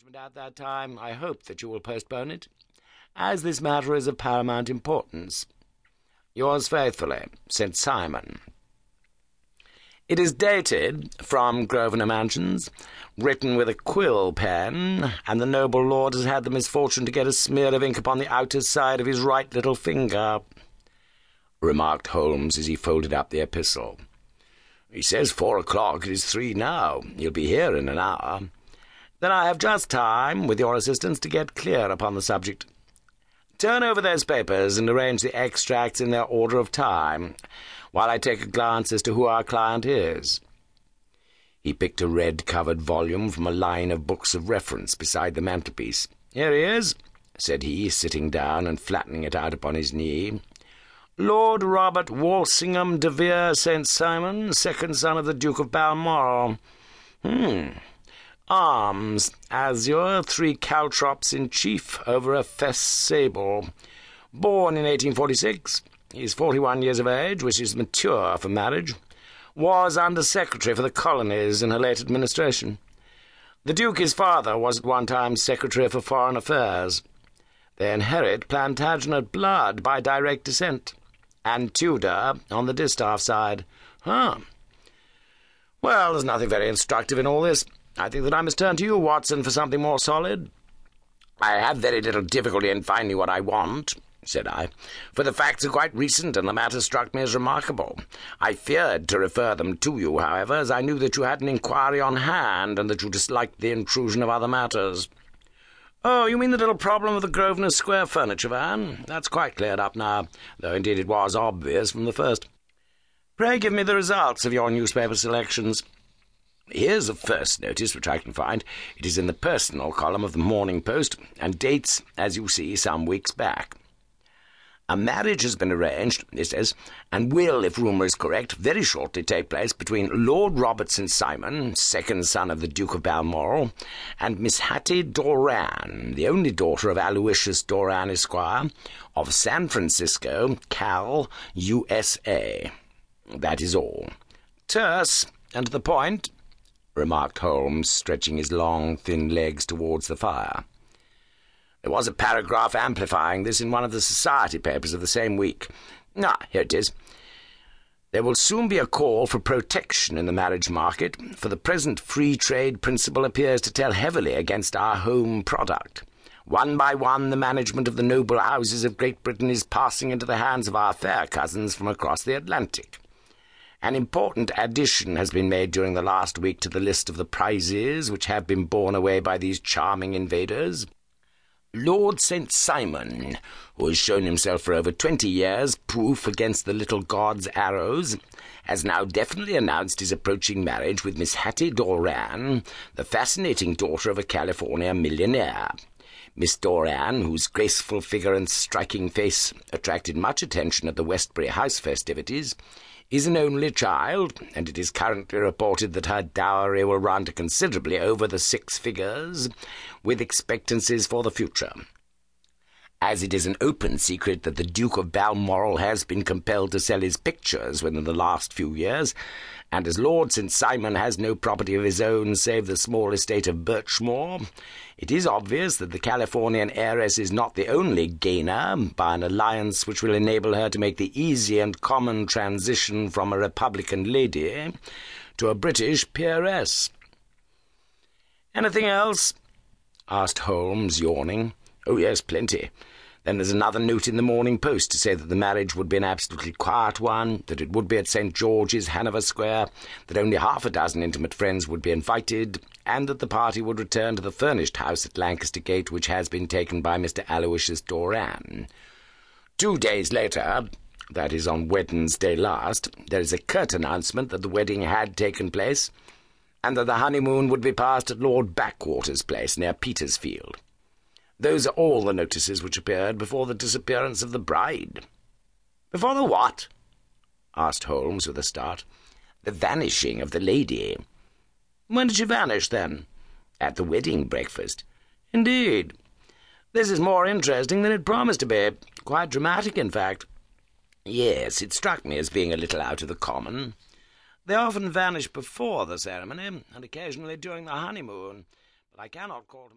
engagement at that time, I hope that you will postpone it, as this matter is of paramount importance. Yours faithfully, St. Simon. It is dated from Grosvenor Mansions, written with a quill pen, and the noble lord has had the misfortune to get a smear of ink upon the outer side of his right little finger, remarked Holmes as he folded up the epistle. He says four o'clock. It is three now. He'll be here in an hour. Then I have just time, with your assistance, to get clear upon the subject. Turn over those papers and arrange the extracts in their order of time, while I take a glance as to who our client is. He picked a red-covered volume from a line of books of reference beside the mantelpiece. Here he is, said he, sitting down and flattening it out upon his knee. Lord Robert Walsingham de Vere St. Simon, second son of the Duke of Balmoral. Hmm. Arms, azure, three caltrops in chief over a fess sable. Born in 1846. He's 41 years of age, which is mature for marriage. Was Under Secretary for the Colonies in her late administration. The Duke, his father, was at one time Secretary for Foreign Affairs. They inherit Plantagenet blood by direct descent, and Tudor on the distaff side. Huh. Well, there's nothing very instructive in all this. I think that I must turn to you, Watson, for something more solid. I have very little difficulty in finding what I want, said I, for the facts are quite recent, and the matter struck me as remarkable. I feared to refer them to you, however, as I knew that you had an inquiry on hand, and that you disliked the intrusion of other matters. Oh, you mean the little problem of the Grosvenor Square furniture van? That's quite cleared up now, though indeed it was obvious from the first. Pray give me the results of your newspaper selections. Here's the first notice which I can find. It is in the personal column of the Morning Post, and dates, as you see, some weeks back. A marriage has been arranged, it says, and will, if rumour is correct, very shortly take place between Lord Robert St. Simon, second son of the Duke of Balmoral, and Miss Hattie Doran, the only daughter of Aloysius Doran, Esquire, of San Francisco, Cal, USA. That is all. Terse, and to the point, remarked Holmes, stretching his long, thin legs towards the fire. There was a paragraph amplifying this in one of the society papers of the same week. Ah, here it is. There will soon be a call for protection in the marriage market, for the present free trade principle appears to tell heavily against our home product. One by one, the management of the noble houses of Great Britain is passing into the hands of our fair cousins from across the Atlantic. An important addition has been made during the last week to the list of the prizes which have been borne away by these charming invaders. Lord St. Simon, who has shown himself for over twenty years proof against the little god's arrows, has now definitely announced his approaching marriage with Miss Hattie Doran, the fascinating daughter of a California millionaire. Miss Doran, whose graceful figure and striking face attracted much attention at the Westbury House festivities, is an only child, and it is currently reported that her dowry will run to considerably over the six figures, with expectancies for the future. As it is an open secret that the Duke of Balmoral has been compelled to sell his pictures within the last few years, and as Lord St. Simon has no property of his own save the small estate of Birchmoor, it is obvious that the Californian heiress is not the only gainer by an alliance which will enable her to make the easy and common transition from a Republican lady to a British peeress. Anything else? asked Holmes, yawning. Oh, yes, plenty. Then there's another note in the Morning Post to say that the marriage would be an absolutely quiet one, that it would be at St. George's, Hanover Square, that only half a dozen intimate friends would be invited, and that the party would return to the furnished house at Lancaster Gate which has been taken by Mr. Aloysius Doran. Two days later, that is on Wednesday last, there is a curt announcement that the wedding had taken place, and that the honeymoon would be passed at Lord Backwater's place near Petersfield. Those are all the notices which appeared before the disappearance of the bride. Before the what? asked Holmes with a start. The vanishing of the lady. When did she vanish, then? At the wedding breakfast. Indeed. This is more interesting than it promised to be. Quite dramatic, in fact. Yes, it struck me as being a little out of the common. They often vanish before the ceremony, and occasionally during the honeymoon, but I cannot call to.